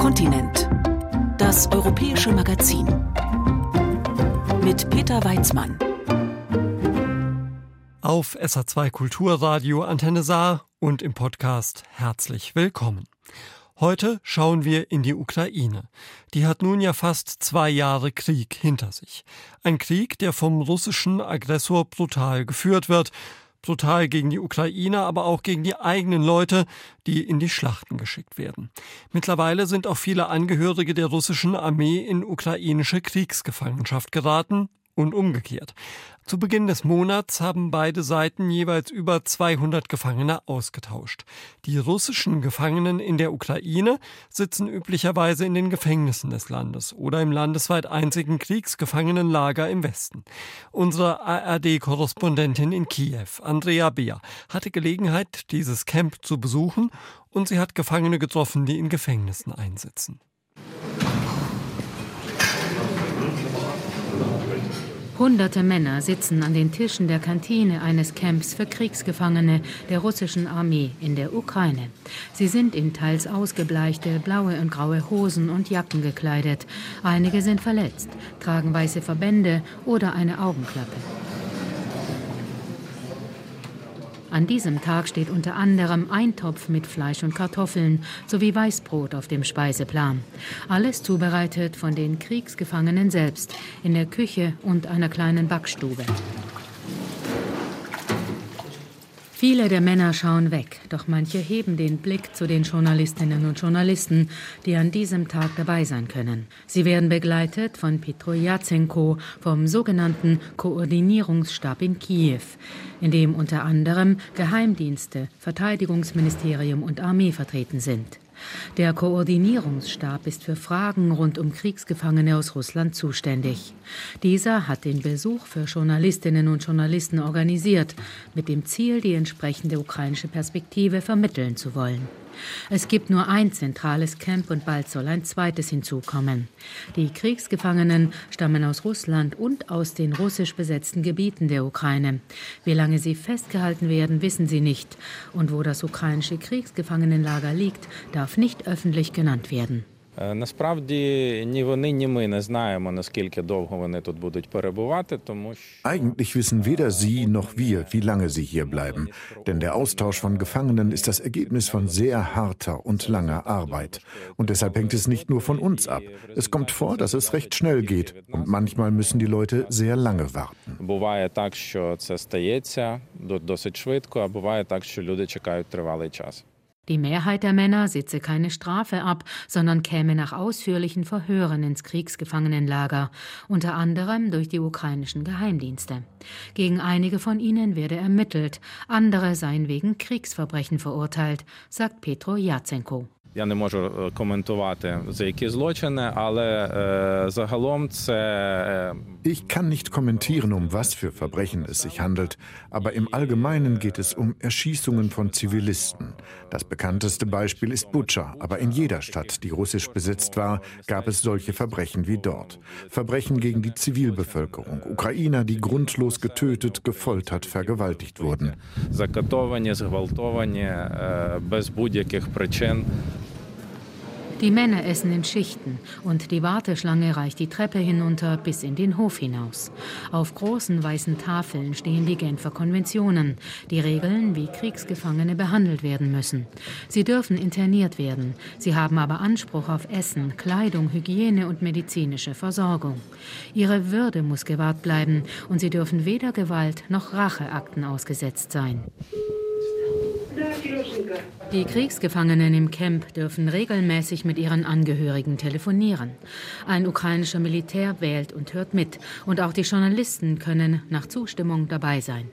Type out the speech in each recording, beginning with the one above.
Kontinent. Das europäische Magazin. Mit Peter Weizmann. Auf SA2 Kulturradio Antenne Saar und im Podcast herzlich willkommen. Heute schauen wir in die Ukraine. Die hat nun ja fast zwei Jahre Krieg hinter sich. Ein Krieg, der vom russischen Aggressor brutal geführt wird brutal gegen die Ukrainer, aber auch gegen die eigenen Leute, die in die Schlachten geschickt werden. Mittlerweile sind auch viele Angehörige der russischen Armee in ukrainische Kriegsgefangenschaft geraten und umgekehrt. Zu Beginn des Monats haben beide Seiten jeweils über 200 Gefangene ausgetauscht. Die russischen Gefangenen in der Ukraine sitzen üblicherweise in den Gefängnissen des Landes oder im landesweit einzigen Kriegsgefangenenlager im Westen. Unsere ARD-Korrespondentin in Kiew, Andrea Beer, hatte Gelegenheit, dieses Camp zu besuchen und sie hat Gefangene getroffen, die in Gefängnissen einsitzen. Hunderte Männer sitzen an den Tischen der Kantine eines Camps für Kriegsgefangene der russischen Armee in der Ukraine. Sie sind in teils ausgebleichte blaue und graue Hosen und Jacken gekleidet. Einige sind verletzt, tragen weiße Verbände oder eine Augenklappe. An diesem Tag steht unter anderem ein Topf mit Fleisch und Kartoffeln sowie Weißbrot auf dem Speiseplan. Alles zubereitet von den Kriegsgefangenen selbst in der Küche und einer kleinen Backstube. Viele der Männer schauen weg, doch manche heben den Blick zu den Journalistinnen und Journalisten, die an diesem Tag dabei sein können. Sie werden begleitet von Petro Jatsenko vom sogenannten Koordinierungsstab in Kiew, in dem unter anderem Geheimdienste, Verteidigungsministerium und Armee vertreten sind. Der Koordinierungsstab ist für Fragen rund um Kriegsgefangene aus Russland zuständig. Dieser hat den Besuch für Journalistinnen und Journalisten organisiert, mit dem Ziel, die entsprechende ukrainische Perspektive vermitteln zu wollen. Es gibt nur ein zentrales Camp und bald soll ein zweites hinzukommen. Die Kriegsgefangenen stammen aus Russland und aus den russisch besetzten Gebieten der Ukraine. Wie lange sie festgehalten werden, wissen sie nicht. Und wo das ukrainische Kriegsgefangenenlager liegt, darf nicht öffentlich genannt werden. Насправді ні вони, ні ми не знаємо, наскільки довго вони тут будуть перебувати, тому що Eigentlich wissen weder Sie noch wir, wie lange sie hier bleiben, denn der Austausch von Gefangenen ist das Ergebnis von sehr harter und langer Arbeit. Und deshalb hängt es nicht nur von uns ab. Es kommt vor, dass es recht schnell geht und manchmal müssen die Leute sehr lange warten. буває так, що це стається до- досить швидко, а буває так, що люди чекають тривалий час. Die Mehrheit der Männer sitze keine Strafe ab, sondern käme nach ausführlichen Verhören ins Kriegsgefangenenlager, unter anderem durch die ukrainischen Geheimdienste. Gegen einige von ihnen werde ermittelt, andere seien wegen Kriegsverbrechen verurteilt, sagt Petro Jatsenko. Я не можу е, коментувати за які злочини, але е, загалом це е, Ich kann nicht kommentieren, um was für Verbrechen es sich handelt, aber im Allgemeinen geht es um Erschießungen von Zivilisten. Das bekannteste Beispiel ist Butscha, aber in jeder Stadt, die russisch besetzt war, gab es solche Verbrechen wie dort. Verbrechen gegen die Zivilbevölkerung, Ukrainer, die grundlos getötet, gefoltert, vergewaltigt wurden. закатовані, зґвалтовані е, без будь-яких причин. Die Männer essen in Schichten und die Warteschlange reicht die Treppe hinunter bis in den Hof hinaus. Auf großen weißen Tafeln stehen die Genfer Konventionen, die Regeln, wie Kriegsgefangene behandelt werden müssen. Sie dürfen interniert werden, sie haben aber Anspruch auf Essen, Kleidung, Hygiene und medizinische Versorgung. Ihre Würde muss gewahrt bleiben und sie dürfen weder Gewalt noch Racheakten ausgesetzt sein. Die Kriegsgefangenen im Camp dürfen regelmäßig mit ihren Angehörigen telefonieren. Ein ukrainischer Militär wählt und hört mit. Und auch die Journalisten können nach Zustimmung dabei sein.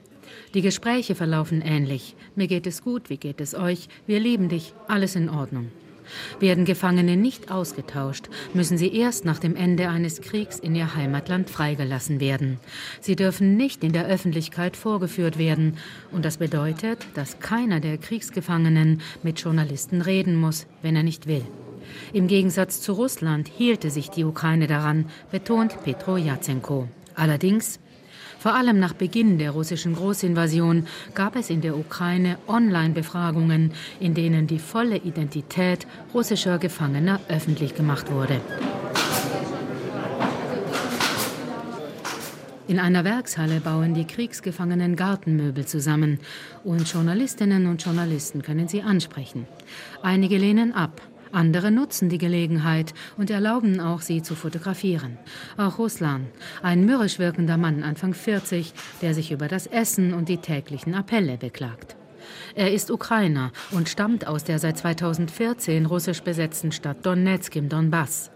Die Gespräche verlaufen ähnlich. Mir geht es gut, wie geht es euch? Wir lieben dich, alles in Ordnung. Werden Gefangene nicht ausgetauscht, müssen sie erst nach dem Ende eines Kriegs in ihr Heimatland freigelassen werden. Sie dürfen nicht in der Öffentlichkeit vorgeführt werden. Und das bedeutet, dass keiner der Kriegsgefangenen mit Journalisten reden muss, wenn er nicht will. Im Gegensatz zu Russland hielte sich die Ukraine daran, betont Petro Jatsenko. Allerdings Vor allem nach Beginn der russischen Großinvasion gab es in der Ukraine Online-Befragungen, in denen die volle Identität russischer Gefangener öffentlich gemacht wurde. In einer Werkshalle bauen die Kriegsgefangenen Gartenmöbel zusammen und Journalistinnen und Journalisten können sie ansprechen. Einige lehnen ab, andere nutzen die Gelegenheit und erlauben auch, sie zu fotografieren. Auch Ruslan, ein mürrisch wirkender Mann Anfang 40, der sich über das Essen und die täglichen Appelle beklagt. Er ist Ukrainer und stammt aus der seit 2014 russisch besetzten Stadt Donetsk im Donbass.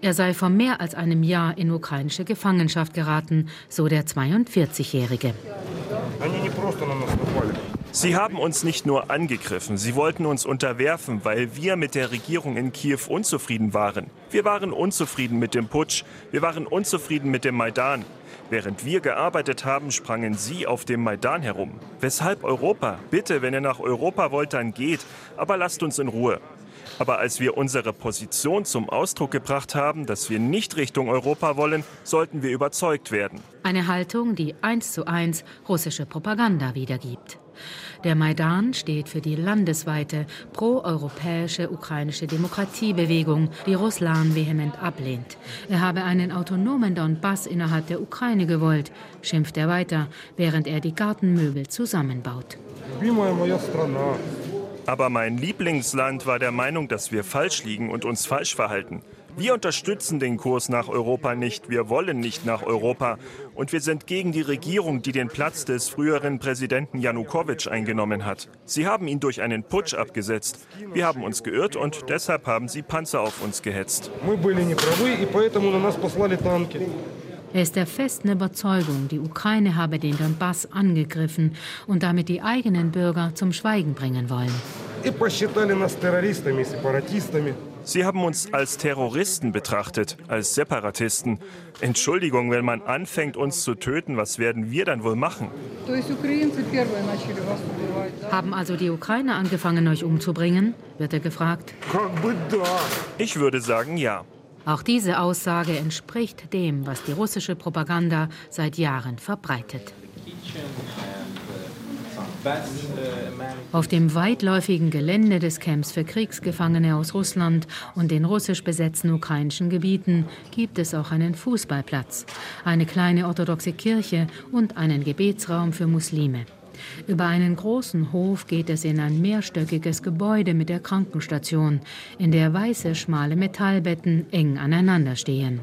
Er sei vor mehr als einem Jahr in ukrainische Gefangenschaft geraten, so der 42-Jährige. Sie haben uns nicht nur angegriffen, sie wollten uns unterwerfen, weil wir mit der Regierung in Kiew unzufrieden waren. Wir waren unzufrieden mit dem Putsch, wir waren unzufrieden mit dem Maidan. Während wir gearbeitet haben, sprangen Sie auf dem Maidan herum. Weshalb Europa? Bitte, wenn ihr nach Europa wollt, dann geht. Aber lasst uns in Ruhe. Aber als wir unsere Position zum Ausdruck gebracht haben, dass wir nicht Richtung Europa wollen, sollten wir überzeugt werden. Eine Haltung, die eins zu eins russische Propaganda wiedergibt. Der Maidan steht für die landesweite proeuropäische ukrainische Demokratiebewegung, die Russland vehement ablehnt. Er habe einen autonomen Donbass innerhalb der Ukraine gewollt, schimpft er weiter, während er die Gartenmöbel zusammenbaut. Aber mein Lieblingsland war der Meinung, dass wir falsch liegen und uns falsch verhalten. Wir unterstützen den Kurs nach Europa nicht. Wir wollen nicht nach Europa. Und wir sind gegen die Regierung, die den Platz des früheren Präsidenten Janukowitsch eingenommen hat. Sie haben ihn durch einen Putsch abgesetzt. Wir haben uns geirrt und deshalb haben sie Panzer auf uns gehetzt. Er ist der festen Überzeugung, die Ukraine habe den Donbass angegriffen und damit die eigenen Bürger zum Schweigen bringen wollen. Sie haben uns als Terroristen betrachtet, als Separatisten. Entschuldigung, wenn man anfängt, uns zu töten, was werden wir dann wohl machen? Haben also die Ukrainer angefangen, euch umzubringen? wird er gefragt. Ich würde sagen, ja. Auch diese Aussage entspricht dem, was die russische Propaganda seit Jahren verbreitet. Auf dem weitläufigen Gelände des Camps für Kriegsgefangene aus Russland und den russisch besetzten ukrainischen Gebieten gibt es auch einen Fußballplatz, eine kleine orthodoxe Kirche und einen Gebetsraum für Muslime. Über einen großen Hof geht es in ein mehrstöckiges Gebäude mit der Krankenstation, in der weiße, schmale Metallbetten eng aneinander stehen.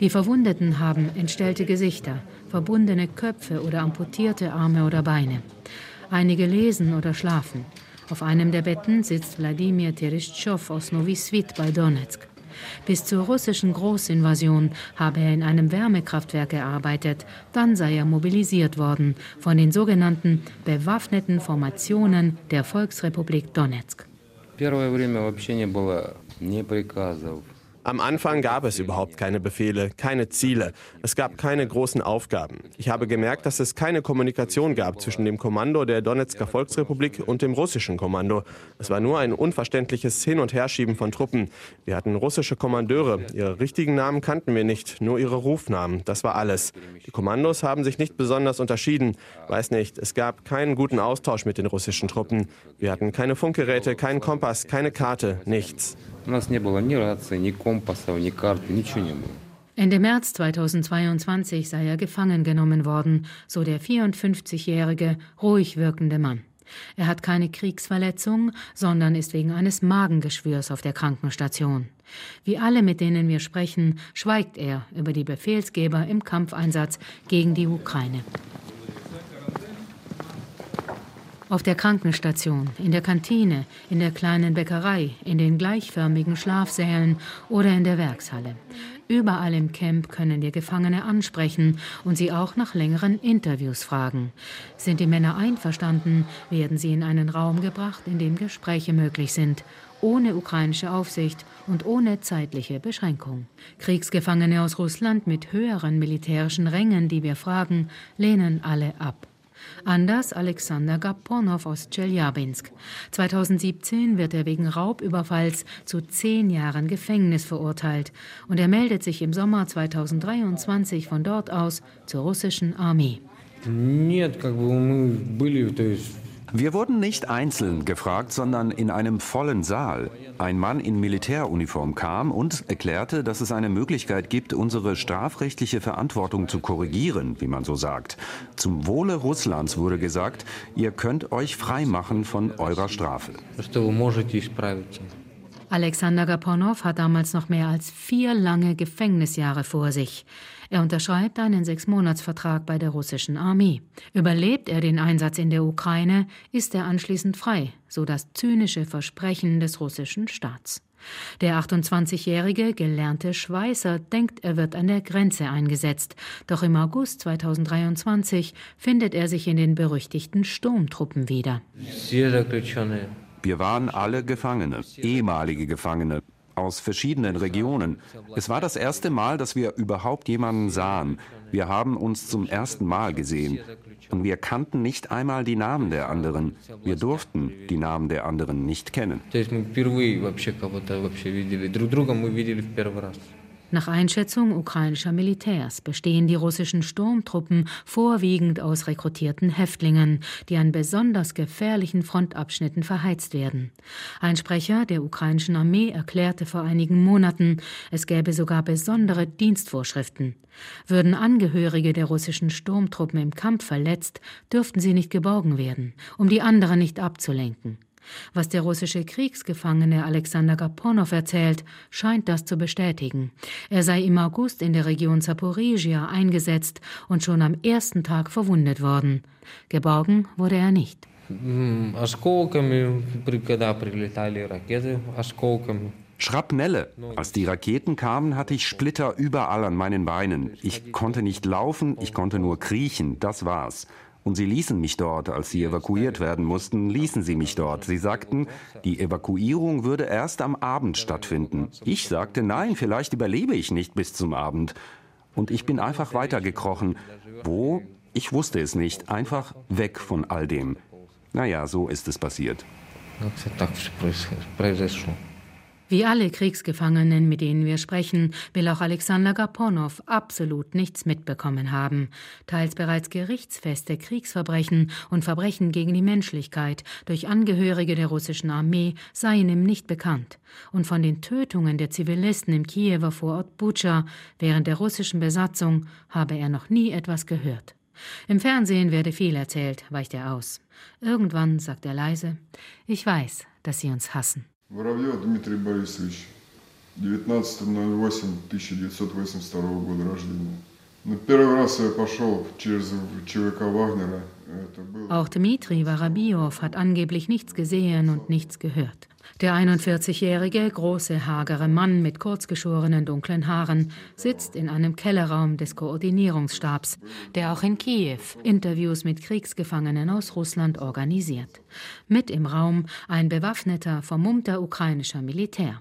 Die Verwundeten haben entstellte Gesichter, verbundene Köpfe oder amputierte Arme oder Beine. Einige lesen oder schlafen. Auf einem der Betten sitzt Wladimir Terestchow aus Novi Svit bei Donetsk. Bis zur russischen Großinvasion habe er in einem Wärmekraftwerk gearbeitet. Dann sei er mobilisiert worden von den sogenannten bewaffneten Formationen der Volksrepublik Donetsk. Первое время вообще не было ни приказов, am Anfang gab es überhaupt keine Befehle, keine Ziele. Es gab keine großen Aufgaben. Ich habe gemerkt, dass es keine Kommunikation gab zwischen dem Kommando der Donetsker Volksrepublik und dem russischen Kommando. Es war nur ein unverständliches Hin- und Herschieben von Truppen. Wir hatten russische Kommandeure. Ihre richtigen Namen kannten wir nicht, nur ihre Rufnamen. Das war alles. Die Kommandos haben sich nicht besonders unterschieden. Weiß nicht, es gab keinen guten Austausch mit den russischen Truppen. Wir hatten keine Funkgeräte, keinen Kompass, keine Karte, nichts. У нас не было ни рации, ни компасов, ни карты, ничего не было. Ende März 2022 sei er gefangen genommen worden, so der 54-jährige, ruhig wirkende Mann. Er hat keine Kriegsverletzung, sondern ist wegen eines Magengeschwürs auf der Krankenstation. Wie alle, mit denen wir sprechen, schweigt er über die Befehlsgeber im Kampfeinsatz gegen die Ukraine. Auf der Krankenstation, in der Kantine, in der kleinen Bäckerei, in den gleichförmigen Schlafsälen oder in der Werkshalle. Überall im Camp können wir Gefangene ansprechen und sie auch nach längeren Interviews fragen. Sind die Männer einverstanden, werden sie in einen Raum gebracht, in dem Gespräche möglich sind, ohne ukrainische Aufsicht und ohne zeitliche Beschränkung. Kriegsgefangene aus Russland mit höheren militärischen Rängen, die wir fragen, lehnen alle ab. Anders Alexander Gaponow aus Tscheljabinsk. 2017 wird er wegen Raubüberfalls zu zehn Jahren Gefängnis verurteilt und er meldet sich im Sommer 2023 von dort aus zur russischen Armee. Wir wurden nicht einzeln gefragt, sondern in einem vollen Saal. Ein Mann in Militäruniform kam und erklärte, dass es eine Möglichkeit gibt, unsere strafrechtliche Verantwortung zu korrigieren, wie man so sagt. Zum Wohle Russlands wurde gesagt, ihr könnt euch freimachen von eurer Strafe. Alexander Gaponow hat damals noch mehr als vier lange Gefängnisjahre vor sich. Er unterschreibt einen Sechsmonatsvertrag bei der russischen Armee. Überlebt er den Einsatz in der Ukraine, ist er anschließend frei, so das zynische Versprechen des russischen Staats. Der 28-jährige gelernte Schweißer denkt, er wird an der Grenze eingesetzt. Doch im August 2023 findet er sich in den berüchtigten Sturmtruppen wieder. Wir waren alle Gefangene, ehemalige Gefangene aus verschiedenen Regionen. Es war das erste Mal, dass wir überhaupt jemanden sahen. Wir haben uns zum ersten Mal gesehen. Und wir kannten nicht einmal die Namen der anderen. Wir durften die Namen der anderen nicht kennen. Nach Einschätzung ukrainischer Militärs bestehen die russischen Sturmtruppen vorwiegend aus rekrutierten Häftlingen, die an besonders gefährlichen Frontabschnitten verheizt werden. Ein Sprecher der ukrainischen Armee erklärte vor einigen Monaten, es gäbe sogar besondere Dienstvorschriften. Würden Angehörige der russischen Sturmtruppen im Kampf verletzt, dürften sie nicht geborgen werden, um die anderen nicht abzulenken. Was der russische Kriegsgefangene Alexander Gaponow erzählt, scheint das zu bestätigen. Er sei im August in der Region Zaporizhia eingesetzt und schon am ersten Tag verwundet worden. Geborgen wurde er nicht. Schrapnelle. Als die Raketen kamen, hatte ich Splitter überall an meinen Beinen. Ich konnte nicht laufen, ich konnte nur kriechen, das war's. Und sie ließen mich dort, als sie evakuiert werden mussten, ließen sie mich dort. Sie sagten, die Evakuierung würde erst am Abend stattfinden. Ich sagte, nein, vielleicht überlebe ich nicht bis zum Abend. Und ich bin einfach weitergekrochen. Wo? Ich wusste es nicht. Einfach weg von all dem. Naja, so ist es passiert. Wie alle Kriegsgefangenen, mit denen wir sprechen, will auch Alexander Gaponow absolut nichts mitbekommen haben. Teils bereits gerichtsfeste Kriegsverbrechen und Verbrechen gegen die Menschlichkeit durch Angehörige der russischen Armee seien ihm nicht bekannt. Und von den Tötungen der Zivilisten im Kiewer Vorort Bucha während der russischen Besatzung habe er noch nie etwas gehört. Im Fernsehen werde viel erzählt, weicht er aus. Irgendwann sagt er leise, ich weiß, dass sie uns hassen. Воробьев Дмитрий Борисович, 19.08.1982 года рождения. На первый раз я пошел через ЧВК Вагнера. Auch Dmitri Warabiow hat angeblich nichts gesehen und nichts gehört. Der 41-jährige, große, hagere Mann mit kurzgeschorenen dunklen Haaren sitzt in einem Kellerraum des Koordinierungsstabs, der auch in Kiew Interviews mit Kriegsgefangenen aus Russland organisiert. Mit im Raum ein bewaffneter, vermummter ukrainischer Militär.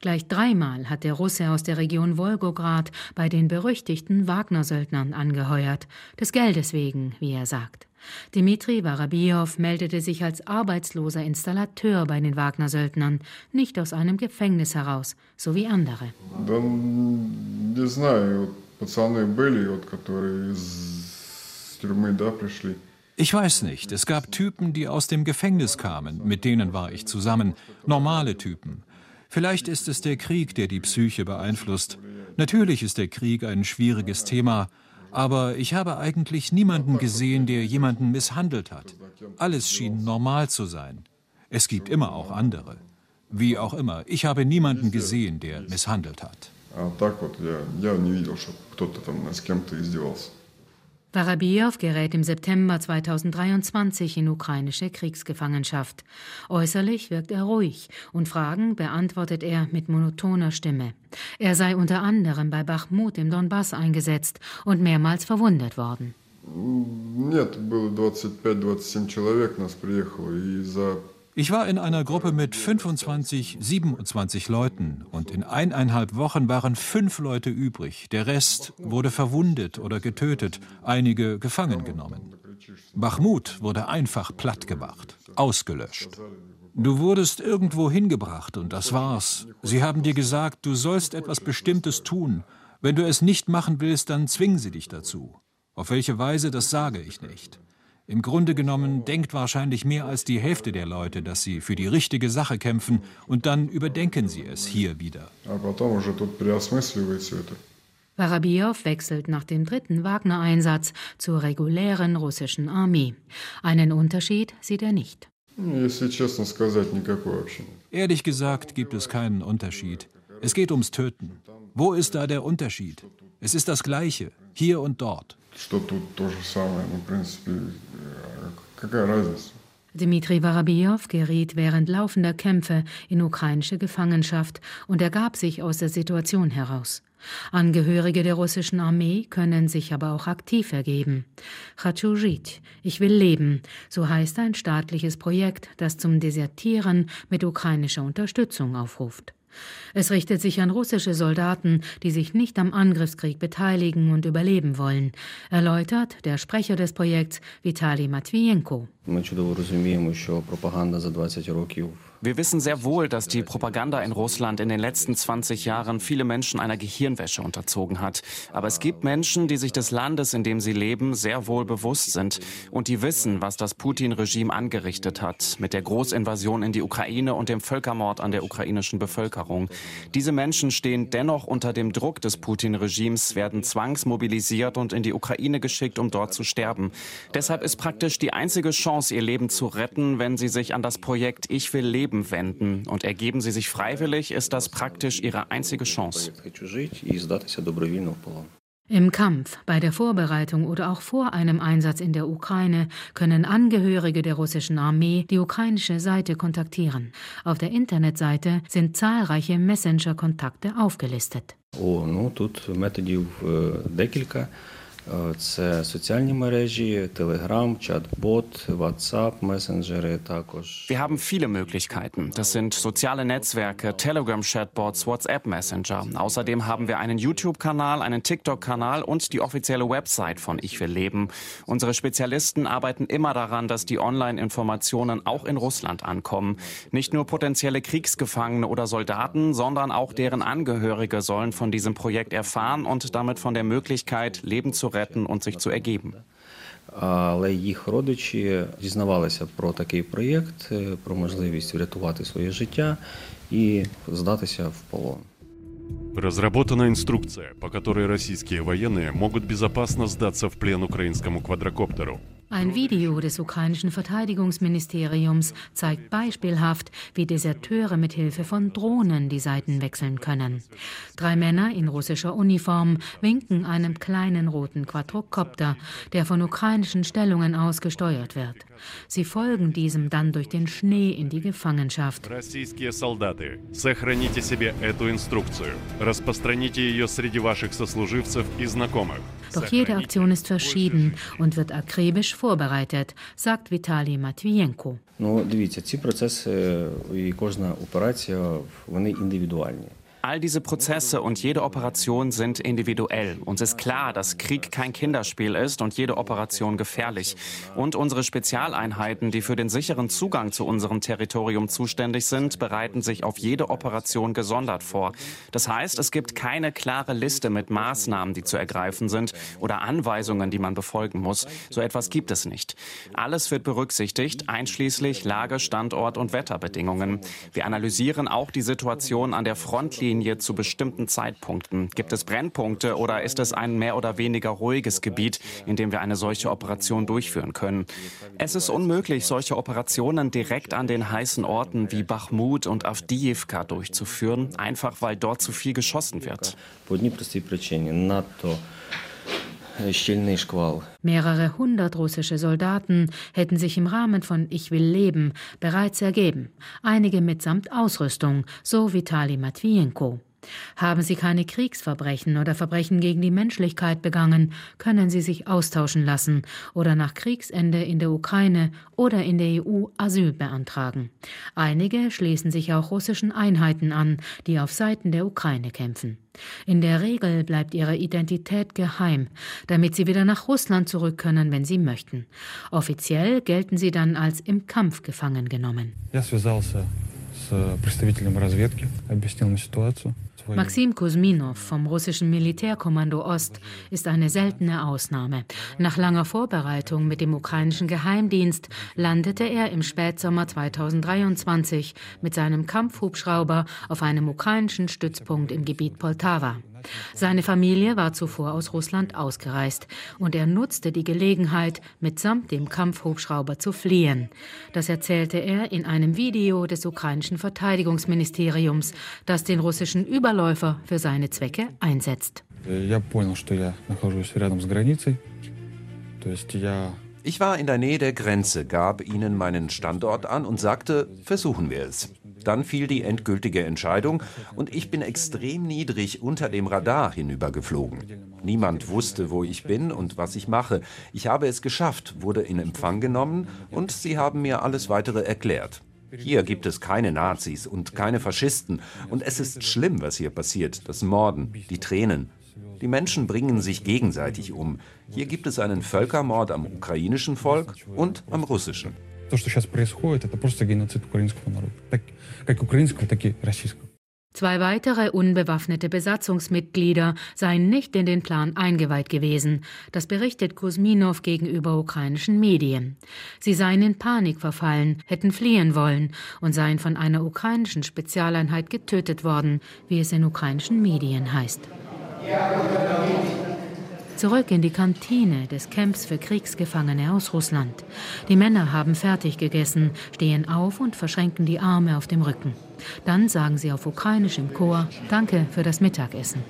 Gleich dreimal hat der Russe aus der Region Wolgograd bei den berüchtigten Wagner-Söldnern angeheuert, des Geldes wegen, wie er sagt. Dmitri Warabiow meldete sich als arbeitsloser Installateur bei den Wagner-Söldnern, nicht aus einem Gefängnis heraus, so wie andere. Ich weiß nicht. Es gab Typen, die aus dem Gefängnis kamen. Mit denen war ich zusammen. Normale Typen. Vielleicht ist es der Krieg, der die Psyche beeinflusst. Natürlich ist der Krieg ein schwieriges Thema. Aber ich habe eigentlich niemanden gesehen, der jemanden misshandelt hat. Alles schien normal zu sein. Es gibt immer auch andere. Wie auch immer, ich habe niemanden gesehen, der misshandelt hat. Warabiow gerät im September 2023 in ukrainische Kriegsgefangenschaft. Äußerlich wirkt er ruhig und Fragen beantwortet er mit monotoner Stimme. Er sei unter anderem bei Bachmut im Donbass eingesetzt und mehrmals verwundet worden. Нет, было 25-27 человек, нас приехало, и за ich war in einer Gruppe mit 25, 27 Leuten und in eineinhalb Wochen waren fünf Leute übrig. Der Rest wurde verwundet oder getötet, einige gefangen genommen. Bachmut wurde einfach platt gemacht, ausgelöscht. Du wurdest irgendwo hingebracht und das war's. Sie haben dir gesagt, du sollst etwas Bestimmtes tun. Wenn du es nicht machen willst, dann zwingen sie dich dazu. Auf welche Weise, das sage ich nicht. Im Grunde genommen denkt wahrscheinlich mehr als die Hälfte der Leute, dass sie für die richtige Sache kämpfen und dann überdenken sie es hier wieder. Warabiow wechselt nach dem dritten Wagner-Einsatz zur regulären russischen Armee. Einen Unterschied sieht er nicht. Ehrlich gesagt gibt es keinen Unterschied. Es geht ums Töten. Wo ist da der Unterschied? Es ist das Gleiche, hier und dort Dmitri Warabiow geriet während laufender Kämpfe in ukrainische Gefangenschaft und ergab sich aus der Situation heraus. Angehörige der russischen Armee können sich aber auch aktiv ergeben. Хочу жить, ich will leben, so heißt ein staatliches Projekt, das zum Desertieren mit ukrainischer Unterstützung aufruft. Es richtet sich an russische Soldaten, die sich nicht am Angriffskrieg beteiligen und überleben wollen, erläutert der Sprecher des Projekts Vitali Matvienko. Wir wissen sehr wohl, dass die Propaganda in Russland in den letzten 20 Jahren viele Menschen einer Gehirnwäsche unterzogen hat. Aber es gibt Menschen, die sich des Landes, in dem sie leben, sehr wohl bewusst sind und die wissen, was das Putin-Regime angerichtet hat mit der Großinvasion in die Ukraine und dem Völkermord an der ukrainischen Bevölkerung. Diese Menschen stehen dennoch unter dem Druck des Putin-Regimes, werden zwangsmobilisiert und in die Ukraine geschickt, um dort zu sterben. Deshalb ist praktisch die einzige Chance, ihr Leben zu retten, wenn sie sich an das Projekt Ich will leben Leben wenden und ergeben sie sich freiwillig, ist das praktisch ihre einzige Chance. Im Kampf, bei der Vorbereitung oder auch vor einem Einsatz in der Ukraine können Angehörige der russischen Armee die ukrainische Seite kontaktieren. Auf der Internetseite sind zahlreiche Messenger-Kontakte aufgelistet. О, ну тут методів декілька. Це соціальні мережі, Telegram, Chatbot, WhatsApp, Messenger, також. Wir haben viele Möglichkeiten. Das sind soziale Netzwerke, Telegram-Chatbots, WhatsApp-Messenger. Außerdem haben wir einen YouTube-Kanal, einen TikTok-Kanal und die offizielle Website von Ich will leben. Unsere Spezialisten arbeiten immer daran, dass die Online-Informationen auch in Russland ankommen. Nicht nur potenzielle Kriegsgefangene oder Soldaten, sondern auch deren Angehörige sollen von diesem Projekt erfahren und damit von der Möglichkeit, Leben zu retten retten und sich zu ergeben. Але їх родичі дізнавалися про такий проєкт, про можливість врятувати своє життя і здатися в полон. Разработана инструкция, по которой российские военные могут безопасно сдаться в плен украинскому квадрокоптеру. Ein Video des ukrainischen Verteidigungsministeriums zeigt beispielhaft, wie Deserteure mit Hilfe von Drohnen die Seiten wechseln können. Drei Männer in russischer Uniform winken einem kleinen roten Quadrocopter, der von ukrainischen Stellungen aus gesteuert wird. Sie folgen diesem dann durch den Schnee in die Gefangenschaft. Российские солдаты, сохраните себе эту инструкцию. Распространите ее среди ваших сослуживцев и знакомых. Doch jede Aktion ist verschieden und wird akribisch vorbereitet, sagt Vitali Matvienko. Ну, дивіться, ці процеси і кожна операція, вони індивідуальні. All diese Prozesse und jede Operation sind individuell. Uns ist klar, dass Krieg kein Kinderspiel ist und jede Operation gefährlich. Und unsere Spezialeinheiten, die für den sicheren Zugang zu unserem Territorium zuständig sind, bereiten sich auf jede Operation gesondert vor. Das heißt, es gibt keine klare Liste mit Maßnahmen, die zu ergreifen sind oder Anweisungen, die man befolgen muss. So etwas gibt es nicht. Alles wird berücksichtigt, einschließlich Lage, Standort und Wetterbedingungen. Wir analysieren auch die Situation an der Frontlinie Frontlinie zu bestimmten Zeitpunkten? Gibt es Brennpunkte oder ist es ein mehr oder weniger ruhiges Gebiet, in dem wir eine solche Operation durchführen können? Es ist unmöglich, solche Operationen direkt an den heißen Orten wie Bachmut und Avdiivka durchzuführen, einfach weil dort zu viel geschossen wird. Mehrere hundert russische Soldaten hätten sich im Rahmen von Ich will leben bereits ergeben, einige mitsamt Ausrüstung, so Vitali Matvienko. Haben sie keine Kriegsverbrechen oder Verbrechen gegen die Menschlichkeit begangen, können sie sich austauschen lassen oder nach Kriegsende in der Ukraine oder in der EU Asyl beantragen. Einige schließen sich auch russischen Einheiten an, die auf Seiten der Ukraine kämpfen. In der Regel bleibt ihre Identität geheim, damit sie wieder nach Russland zurück können, wenn sie möchten. Offiziell gelten sie dann als im Kampf gefangen genommen. Я связался с представителем разведки, объяснил мне ситуацию. Maxim Kuzminov vom russischen Militärkommando Ost ist eine seltene Ausnahme. Nach langer Vorbereitung mit dem ukrainischen Geheimdienst landete er im Spätsommer 2023 mit seinem Kampfhubschrauber auf einem ukrainischen Stützpunkt im Gebiet Poltawa. Seine Familie war zuvor aus Russland ausgereist und er nutzte die Gelegenheit, mitsamt dem Kampfhubschrauber zu fliehen. Das erzählte er in einem Video des ukrainischen Verteidigungsministeriums, das den russischen Überläufer für seine Zwecke einsetzt. Ich war in der Nähe der Grenze, gab ihnen meinen Standort an und sagte, versuchen wir es. Dann fiel die endgültige Entscheidung und ich bin extrem niedrig unter dem Radar hinübergeflogen. Niemand wusste, wo ich bin und was ich mache. Ich habe es geschafft, wurde in Empfang genommen und sie haben mir alles weitere erklärt. Hier gibt es keine Nazis und keine Faschisten und es ist schlimm, was hier passiert, das Morden, die Tränen. Die Menschen bringen sich gegenseitig um. Hier gibt es einen Völkermord am ukrainischen Volk und am russischen. То, что сейчас происходит, это просто геноцид украинского народа. Так, как украинского, так и российского. Zwei weitere unbewaffnete Besatzungsmitglieder seien nicht in den Plan eingeweiht gewesen. Das berichtet Kuzminov gegenüber ukrainischen Medien. Sie seien in Panik verfallen, hätten fliehen wollen und seien von einer ukrainischen Spezialeinheit getötet worden, wie es in ukrainischen Medien heißt. Zurück in die Kantine des Camps für Kriegsgefangene aus Russland. Die Männer haben fertig gegessen, stehen auf und verschränken die Arme auf dem Rücken. Dann sagen sie auf Ukrainisch im Chor Danke für das Mittagessen.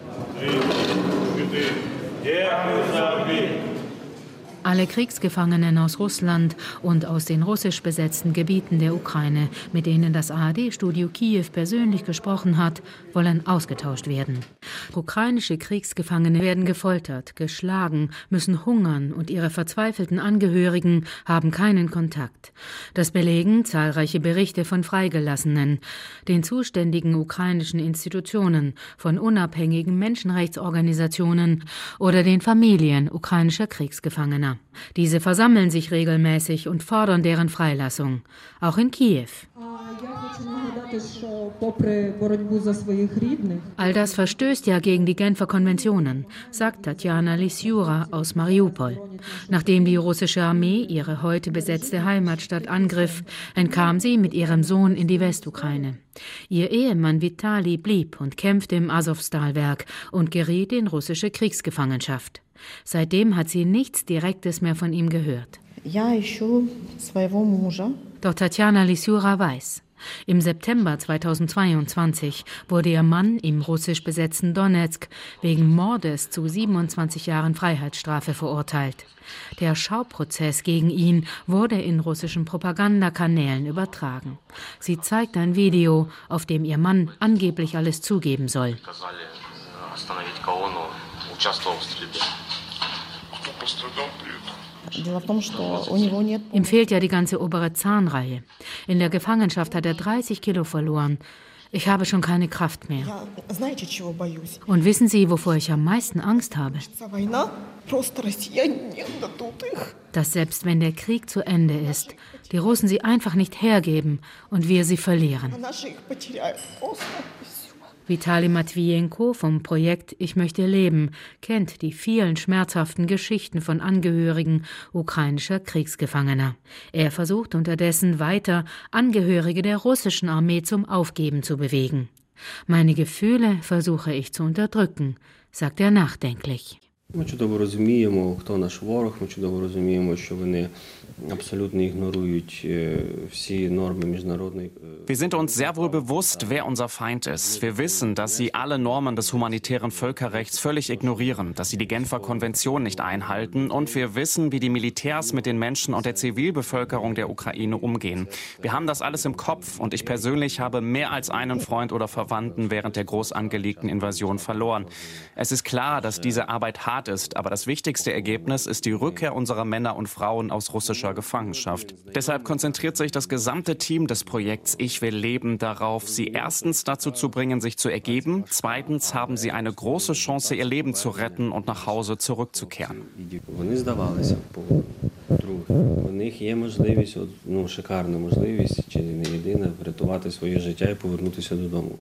Alle Kriegsgefangenen aus Russland und aus den russisch besetzten Gebieten der Ukraine, mit denen das ARD-Studio Kiew persönlich gesprochen hat, wollen ausgetauscht werden. Ukrainische Kriegsgefangene werden gefoltert, geschlagen, müssen hungern und ihre verzweifelten Angehörigen haben keinen Kontakt. Das belegen zahlreiche Berichte von Freigelassenen, den zuständigen ukrainischen Institutionen, von unabhängigen Menschenrechtsorganisationen oder den Familien ukrainischer Kriegsgefangener. Diese versammeln sich regelmäßig und fordern deren Freilassung, auch in Kiew. All das verstößt ja gegen die Genfer Konventionen, sagt Tatjana Lisyura aus Mariupol. Nachdem die russische Armee ihre heute besetzte Heimatstadt angriff, entkam sie mit ihrem Sohn in die Westukraine. Ihr Ehemann Vitali blieb und kämpfte im Asowstal-Werk und geriet in russische Kriegsgefangenschaft. Seitdem hat sie nichts Direktes mehr von ihm gehört. Doch Tatjana Lisyura weiß, im September 2022 wurde ihr Mann im russisch besetzten Donetsk wegen Mordes zu 27 Jahren Freiheitsstrafe verurteilt. Der Schauprozess gegen ihn wurde in russischen Propagandakanälen übertragen. Sie zeigt ein Video, auf dem ihr Mann angeblich alles zugeben soll. Ihm fehlt ja die ganze obere Zahnreihe. In der Gefangenschaft hat er 30 Kilo verloren. Ich habe schon keine Kraft mehr. Und wissen Sie, wovor ich am meisten Angst habe? Dass selbst wenn der Krieg zu Ende ist, die Russen sie einfach nicht hergeben und wir sie verlieren. Vitali Matvienko vom Projekt Ich möchte leben kennt die vielen schmerzhaften Geschichten von Angehörigen ukrainischer Kriegsgefangener. Er versucht unterdessen weiter, Angehörige der russischen Armee zum Aufgeben zu bewegen. Meine Gefühle versuche ich zu unterdrücken, sagt er nachdenklich. Ми чудово розуміємо, хто наш ворог. Ми чудово розуміємо, що вони абсолютно ігнорують всі норми міжнародної. Wir sind uns sehr wohl bewusst, wer unser Feind ist. Wir wissen, dass sie alle Normen des humanitären Völkerrechts völlig ignorieren, dass sie die Genfer Konvention nicht einhalten und wir wissen, wie die Militärs mit den Menschen und der Zivilbevölkerung der Ukraine umgehen. Wir haben das alles im Kopf und ich persönlich habe mehr als einen Freund oder Verwandten während der groß angelegten Invasion verloren. Es ist klar, dass diese Arbeit hart ist, aber das wichtigste Ergebnis ist die Rückkehr unserer Männer und Frauen aus russischer Gefangenschaft. Deshalb konzentriert sich das gesamte Team des Projekts Ich will leben darauf, sie erstens dazu zu bringen, sich zu ergeben, zweitens haben sie eine große Chance, ihr Leben zu retten und nach Hause zurückzukehren. Вони здавалися по-друге. У них є можливість, ну шикарна можливість, чи не єдина, врятувати своє життя і повернутися додому.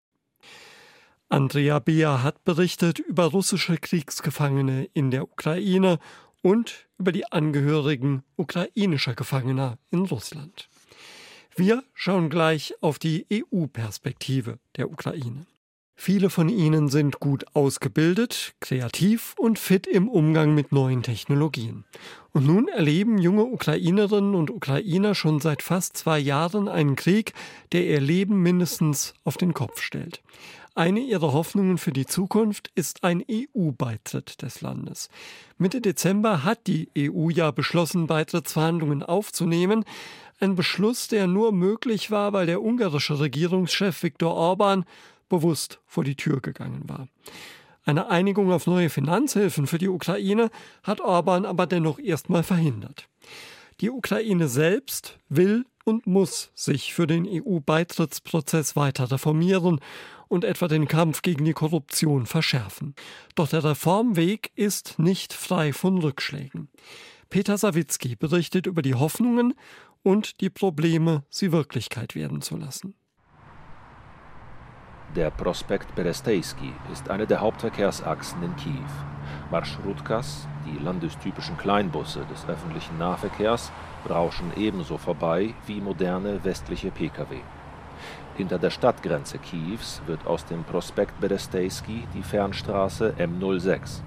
Andrea Beer hat berichtet über russische Kriegsgefangene in der Ukraine und über die Angehörigen ukrainischer Gefangener in Russland. Wir schauen gleich auf die EU-Perspektive der Ukraine. Viele von ihnen sind gut ausgebildet, kreativ und fit im Umgang mit neuen Technologien. Und nun erleben junge Ukrainerinnen und Ukrainer schon seit fast zwei Jahren einen Krieg, der ihr Leben mindestens auf den Kopf stellt. Eine ihrer Hoffnungen für die Zukunft ist ein EU-Beitritt des Landes. Mitte Dezember hat die EU ja beschlossen, Beitrittsverhandlungen aufzunehmen. Ein Beschluss, der nur möglich war, weil der ungarische Regierungschef Viktor Orban bewusst vor die Tür gegangen war. Eine Einigung auf neue Finanzhilfen für die Ukraine hat Orban aber dennoch erstmal verhindert. Die Ukraine selbst will und muss sich für den EU-Beitrittsprozess weiter reformieren und etwa den Kampf gegen die Korruption verschärfen. Doch der Reformweg ist nicht frei von Rückschlägen. Peter Sawicki berichtet über die Hoffnungen und die Probleme, sie Wirklichkeit werden zu lassen. Der Prospekt Berestejski ist eine der Hauptverkehrsachsen in Kiew. Marschrutkas, die landestypischen Kleinbusse des öffentlichen Nahverkehrs, rauschen ebenso vorbei wie moderne westliche Pkw. Hinter der Stadtgrenze Kiews wird aus dem Prospekt Berestejski die Fernstraße M06.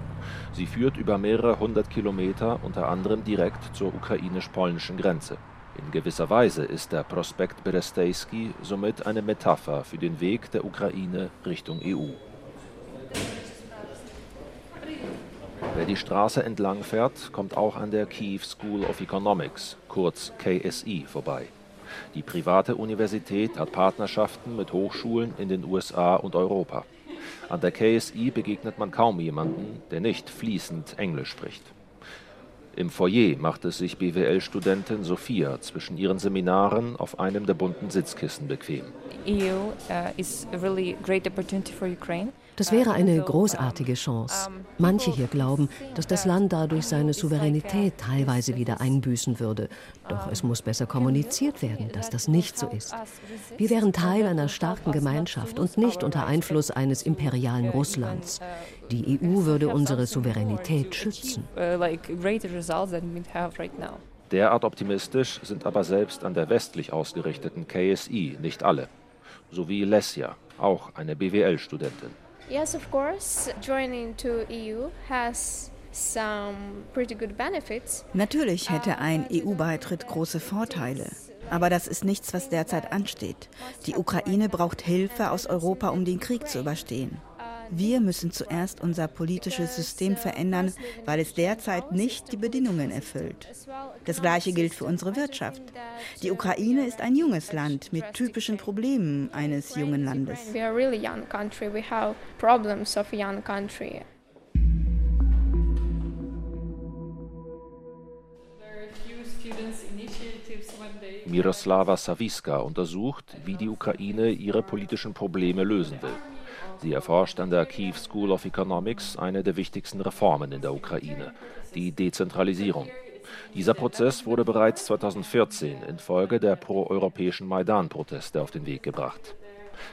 Sie führt über mehrere hundert Kilometer unter anderem direkt zur ukrainisch-polnischen Grenze. In gewisser Weise ist der Prospekt Berestejski somit eine Metapher für den Weg der Ukraine Richtung EU. Wer die Straße entlang fährt, kommt auch an der Kiew School of Economics, kurz KSI, vorbei. Die private Universität hat Partnerschaften mit Hochschulen in den USA und Europa. An der KSI begegnet man kaum jemanden, der nicht fließend Englisch spricht. Im Foyer macht es sich BWL-Studentin Sophia zwischen ihren Seminaren auf einem der bunten Sitzkissen bequem. EU uh. Das wäre eine großartige Chance. Manche hier glauben, dass das Land dadurch seine Souveränität teilweise wieder einbüßen würde. Doch es muss besser kommuniziert werden, dass das nicht so ist. Wir wären Teil einer starken Gemeinschaft und nicht unter Einfluss eines imperialen Russlands. Die EU würde unsere Souveränität schützen. Derart optimistisch sind aber selbst an der westlich ausgerichteten KSI nicht alle. So wie Lesja, auch eine BWL-Studentin. Yes, of course. Joining to EU has some pretty good benefits. Natürlich hätte ein EU-Beitritt große Vorteile. Aber das ist nichts, was derzeit ansteht. Die Ukraine braucht Hilfe aus Europa, um den Krieg zu überstehen. Wir müssen zuerst unser politisches System verändern, weil es derzeit nicht die Bedingungen erfüllt. Das Gleiche gilt für unsere Wirtschaft. Die Ukraine ist ein junges Land mit typischen Problemen eines jungen Landes. Miroslava Sawiska untersucht, wie die Ukraine ihre politischen Probleme lösen will. Sie erforscht an der Kiew School of Economics eine der wichtigsten Reformen in der Ukraine, die Dezentralisierung. Dieser Prozess wurde bereits 2014 infolge der proeuropäischen Maidan-Proteste auf den Weg gebracht.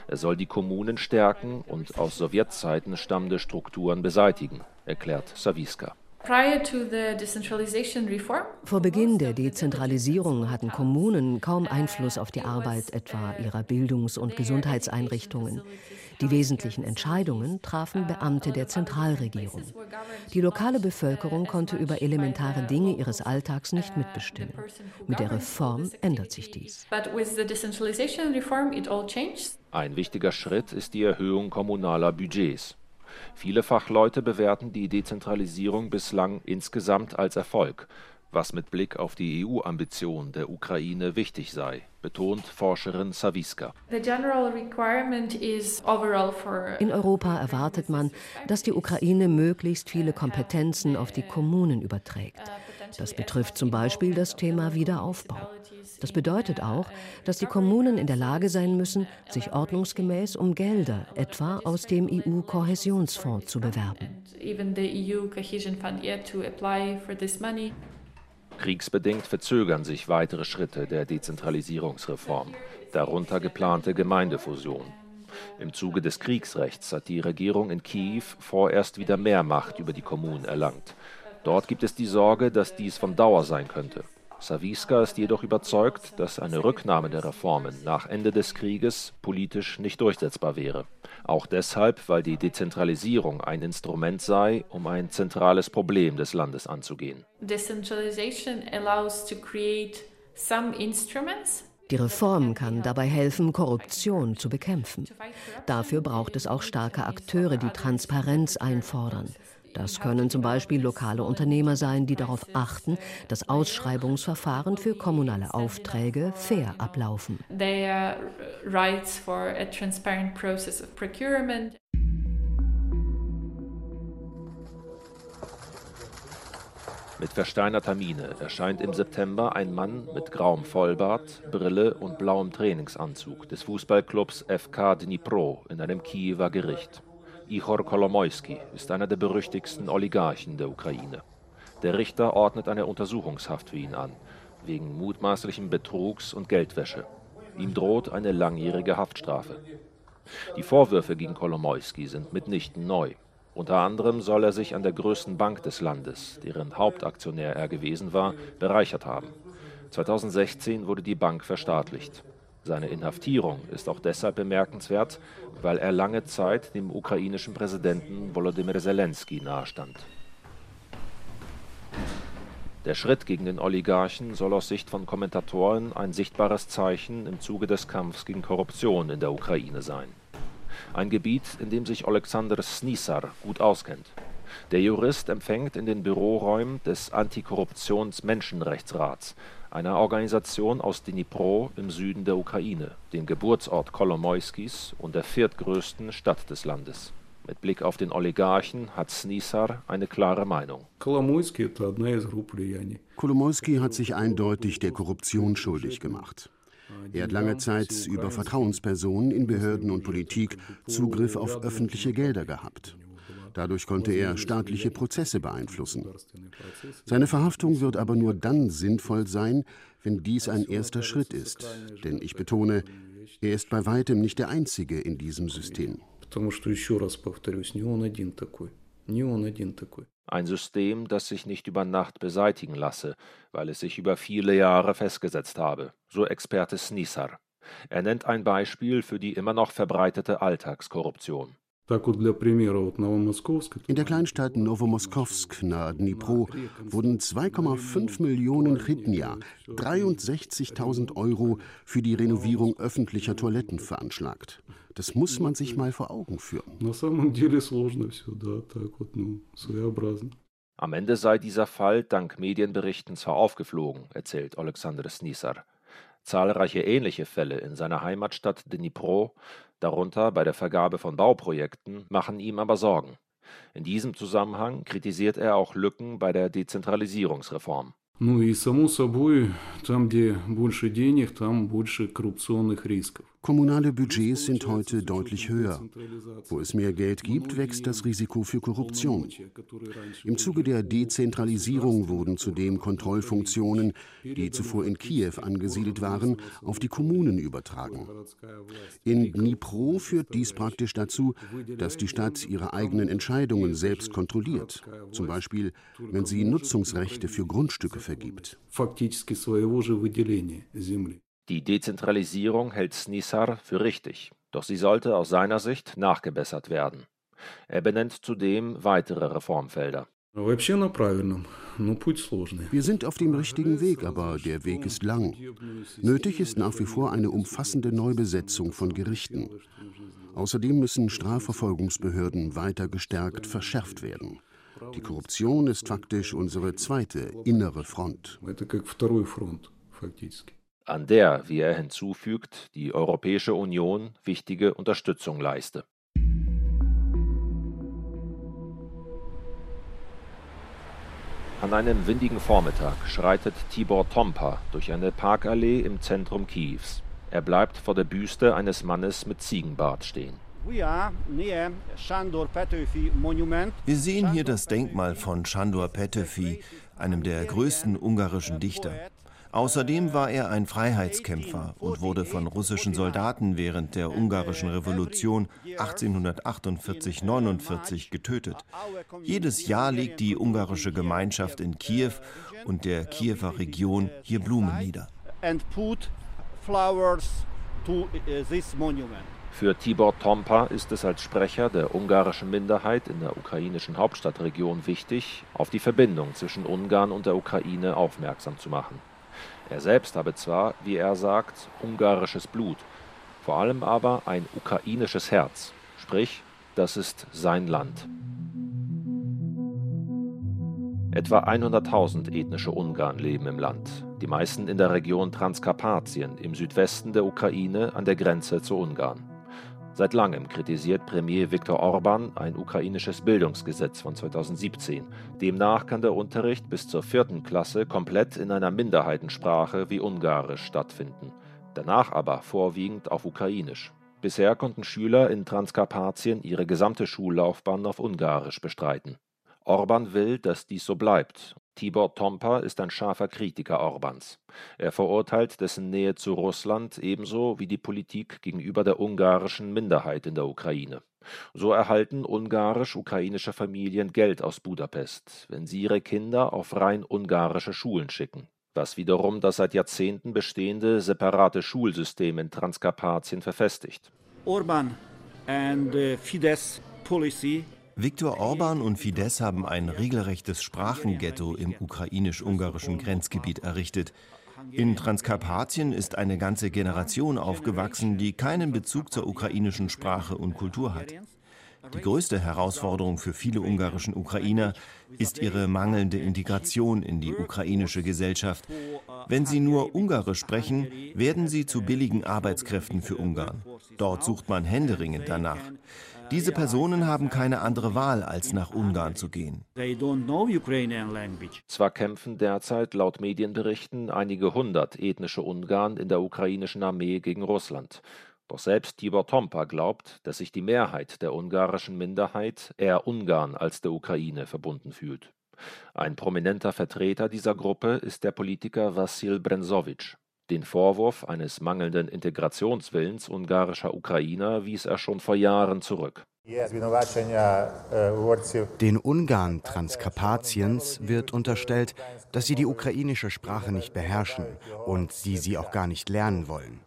Er soll die Kommunen stärken und aus Sowjetzeiten stammende Strukturen beseitigen, erklärt Sawiska. Vor Beginn der Dezentralisierung hatten Kommunen kaum Einfluss auf die Arbeit etwa ihrer Bildungs- und Gesundheitseinrichtungen. Die wesentlichen Entscheidungen trafen Beamte der Zentralregierung. Die lokale Bevölkerung konnte über elementare Dinge ihres Alltags nicht mitbestimmen. Mit der Reform ändert sich dies. Ein wichtiger Schritt ist die Erhöhung kommunaler Budgets. Viele Fachleute bewerten die Dezentralisierung bislang insgesamt als Erfolg was mit Blick auf die EU-Ambition der Ukraine wichtig sei, betont Forscherin Saviska. In Europa erwartet man, dass die Ukraine möglichst viele Kompetenzen auf die Kommunen überträgt. Das betrifft zum Beispiel das Thema Wiederaufbau. Das bedeutet auch, dass die Kommunen in der Lage sein müssen, sich ordnungsgemäß um Gelder, etwa aus dem EU-Kohäsionsfonds, zu bewerben. Kriegsbedingt verzögern sich weitere Schritte der Dezentralisierungsreform, darunter geplante Gemeindefusion. Im Zuge des Kriegsrechts hat die Regierung in Kiew vorerst wieder mehr Macht über die Kommunen erlangt. Dort gibt es die Sorge, dass dies von Dauer sein könnte. Saviska ist jedoch überzeugt, dass eine Rücknahme der Reformen nach Ende des Krieges politisch nicht durchsetzbar wäre. Auch deshalb, weil die Dezentralisierung ein Instrument sei, um ein zentrales Problem des Landes anzugehen. Decentralization allows to create some instruments die Reform kann dabei helfen, Korruption zu bekämpfen. Dafür braucht es auch starke Akteure, die Transparenz einfordern. Das können zum Beispiel lokale Unternehmer sein, die darauf achten, dass Ausschreibungsverfahren für kommunale Aufträge fair ablaufen. Mit versteinerter Miene erscheint im September ein Mann mit grauem Vollbart, Brille und blauem Trainingsanzug des Fußballclubs FK Dnipro in einem Kiewer Gericht. Ihor Kolomoisky ist einer der berüchtigsten Oligarchen der Ukraine. Der Richter ordnet eine Untersuchungshaft für ihn an, wegen mutmaßlichen Betrugs und Geldwäsche. Ihm droht eine langjährige Haftstrafe. Die Vorwürfe gegen Kolomoisky sind mitnichten neu. Unter anderem soll er sich an der größten Bank des Landes, deren Hauptaktionär er gewesen war, bereichert haben. 2016 wurde die Bank verstaatlicht. Seine Inhaftierung ist auch deshalb bemerkenswert, weil er lange Zeit dem ukrainischen Präsidenten Volodymyr Zelensky nahestand. Der Schritt gegen den Oligarchen soll aus Sicht von Kommentatoren ein sichtbares Zeichen im Zuge des Kampfs gegen Korruption in der Ukraine sein. Ein Gebiet, in dem sich Alexander Snisar gut auskennt. Der Jurist empfängt in den Büroräumen des Antikorruptions-Menschenrechtsrats einer Organisation aus Dnipro im Süden der Ukraine, dem Geburtsort Kolomoiskis und der viertgrößten Stadt des Landes. Mit Blick auf den Oligarchen hat Snisar eine klare Meinung. Kolomoisky hat sich eindeutig der Korruption schuldig gemacht. Er hat lange Zeit über Vertrauenspersonen in Behörden und Politik Zugriff auf öffentliche Gelder gehabt. Dadurch konnte er staatliche Prozesse beeinflussen. Seine Verhaftung wird aber nur dann sinnvoll sein, wenn dies ein erster Schritt ist. Denn ich betone, er ist bei weitem nicht der Einzige in diesem System. Ein System, das sich nicht über Nacht beseitigen lasse, weil es sich über viele Jahre festgesetzt habe, so Experte Snisar. Er nennt ein Beispiel für die immer noch verbreitete Alltagskorruption. In der Kleinstadt Novomoskowsk nahe Dnipro wurden 2,5 Millionen Hrytnia, 63.000 Euro, für die Renovierung öffentlicher Toiletten veranschlagt. Das muss man sich mal vor Augen führen. Am Ende sei dieser Fall dank Medienberichten zwar aufgeflogen, erzählt Alexander Snisar. Zahlreiche ähnliche Fälle in seiner Heimatstadt Dnipro darunter bei der Vergabe von Bauprojekten, machen ihm aber Sorgen. In diesem Zusammenhang kritisiert er auch Lücken bei der Dezentralisierungsreform. Ну и само собой, там, где больше денег, там больше коррупционных рисков. Kommunale Budgets sind heute deutlich höher. Wo es mehr Geld gibt, wächst das Risiko für Korruption. Im Zuge der Dezentralisierung wurden zudem Kontrollfunktionen, die zuvor in Kiew angesiedelt waren, auf die Kommunen übertragen. In Dnipro führt dies praktisch dazu, dass die Stadt ihre eigenen Entscheidungen selbst kontrolliert, zum Beispiel wenn sie Nutzungsrechte für Grundstücke vergibt. Die Dezentralisierung hält Snissar für richtig, doch sie sollte aus seiner Sicht nachgebessert werden. Er benennt zudem weitere Reformfelder. Wir sind auf dem richtigen Weg, aber der Weg ist lang. Nötig ist nach wie vor eine umfassende Neubesetzung von Gerichten. Außerdem müssen Strafverfolgungsbehörden weiter gestärkt verschärft werden. Die Korruption ist faktisch unsere zweite innere Front an der, wie er hinzufügt, die Europäische Union wichtige Unterstützung leiste. An einem windigen Vormittag schreitet Tibor Tompa durch eine Parkallee im Zentrum Kiews. Er bleibt vor der Büste eines Mannes mit Ziegenbart stehen. Wir sehen hier das Denkmal von Shandor Petöfi, einem der größten ungarischen Dichter. Außerdem war er ein Freiheitskämpfer und wurde von russischen Soldaten während der ungarischen Revolution 1848-49 getötet. Jedes Jahr legt die ungarische Gemeinschaft in Kiew und der Kiewer Region hier Blumen nieder. Für Tibor Tompa ist es als Sprecher der ungarischen Minderheit in der ukrainischen Hauptstadtregion wichtig, auf die Verbindung zwischen Ungarn und der Ukraine aufmerksam zu machen. Er selbst habe zwar, wie er sagt, ungarisches Blut, vor allem aber ein ukrainisches Herz, sprich, das ist sein Land. Etwa 100.000 ethnische Ungarn leben im Land, die meisten in der Region Transkarpatien im Südwesten der Ukraine an der Grenze zu Ungarn. Seit langem kritisiert Premier Viktor Orban ein ukrainisches Bildungsgesetz von 2017. Demnach kann der Unterricht bis zur vierten Klasse komplett in einer Minderheitensprache wie Ungarisch stattfinden, danach aber vorwiegend auf Ukrainisch. Bisher konnten Schüler in Transkarpatien ihre gesamte Schullaufbahn auf Ungarisch bestreiten. Orban will, dass dies so bleibt Tibor Tompa ist ein scharfer Kritiker Orbans. Er verurteilt dessen Nähe zu Russland ebenso wie die Politik gegenüber der ungarischen Minderheit in der Ukraine. So erhalten ungarisch-ukrainische Familien Geld aus Budapest, wenn sie ihre Kinder auf rein ungarische Schulen schicken, was wiederum das seit Jahrzehnten bestehende separate Schulsystem in Transkarpatien verfestigt. Orban and Fidesz policy Viktor Orban und Fidesz haben ein regelrechtes Sprachenghetto im ukrainisch-ungarischen Grenzgebiet errichtet. In Transkarpatien ist eine ganze Generation aufgewachsen, die keinen Bezug zur ukrainischen Sprache und Kultur hat. Die größte Herausforderung für viele ungarischen Ukrainer ist ihre mangelnde Integration in die ukrainische Gesellschaft. Wenn sie nur Ungarisch sprechen, werden sie zu billigen Arbeitskräften für Ungarn. Dort sucht man händeringend danach. Diese Personen haben keine andere Wahl, als nach Ungarn zu gehen. Zwar kämpfen derzeit laut Medienberichten einige hundert ethnische Ungarn in der ukrainischen Armee gegen Russland. Doch selbst Tibor Tompa glaubt, dass sich die Mehrheit der ungarischen Minderheit eher Ungarn als der Ukraine verbunden fühlt. Ein prominenter Vertreter dieser Gruppe ist der Politiker Wassil Brenzowitsch. Den Vorwurf eines mangelnden Integrationswillens ungarischer Ukrainer wies er schon vor Jahren zurück den Ungarn Transkarpatiens wird unterstellt, dass sie die ukrainische Sprache nicht beherrschen und sie sie auch gar nicht lernen wollen.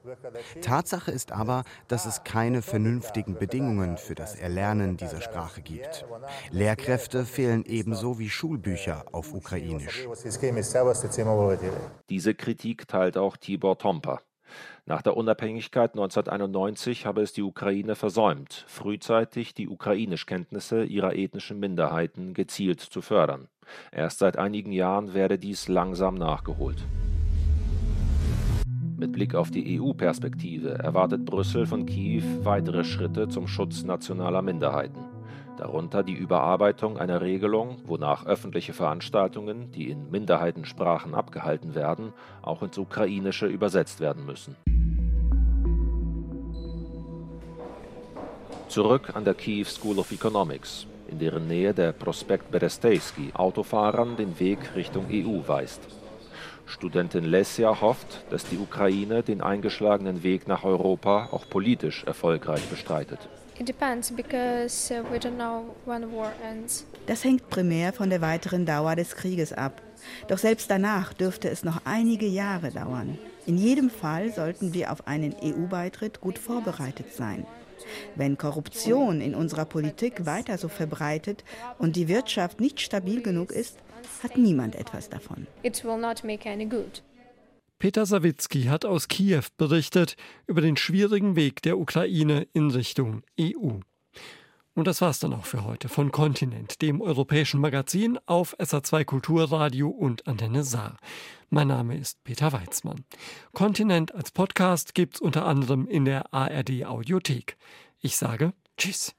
Tatsache ist aber, dass es keine vernünftigen Bedingungen für das Erlernen dieser Sprache gibt. Lehrkräfte fehlen ebenso wie Schulbücher auf Ukrainisch. Diese Kritik teilt auch Tibor Tompa. Nach der Unabhängigkeit 1991 habe es die Ukraine versäumt, frühzeitig die Ukrainischkenntnisse ihrer ethnischen Minderheiten gezielt zu fördern. Erst seit einigen Jahren werde dies langsam nachgeholt. Mit Blick auf die EU-Perspektive erwartet Brüssel von Kiew weitere Schritte zum Schutz nationaler Minderheiten. Darunter die Überarbeitung einer Regelung, wonach öffentliche Veranstaltungen, die in Minderheitensprachen abgehalten werden, auch ins Ukrainische übersetzt werden müssen. Zurück an der Kiew School of Economics, in deren Nähe der Prospekt Berestejski Autofahrern den Weg Richtung EU weist. Studentin Lesja hofft, dass die Ukraine den eingeschlagenen Weg nach Europa auch politisch erfolgreich bestreitet. It depends because uh, we don't know when war ends. Das hängt primär von der weiteren Dauer des Krieges ab. Doch selbst danach dürfte es noch einige Jahre dauern. In jedem Fall sollten wir auf einen EU-Beitritt gut vorbereitet sein. Wenn Korruption in unserer Politik weiter so verbreitet und die Wirtschaft nicht stabil genug ist, hat niemand etwas davon. It will not make any good. Peter Sawicki hat aus Kiew berichtet über den schwierigen Weg der Ukraine in Richtung EU. Und das war's dann auch für heute von Kontinent, dem europäischen Magazin auf SA2 Kulturradio und Antenne Saar. Mein Name ist Peter Weizmann. Kontinent als Podcast gibt's unter anderem in der ARD Audiothek. Ich sage Tschüss.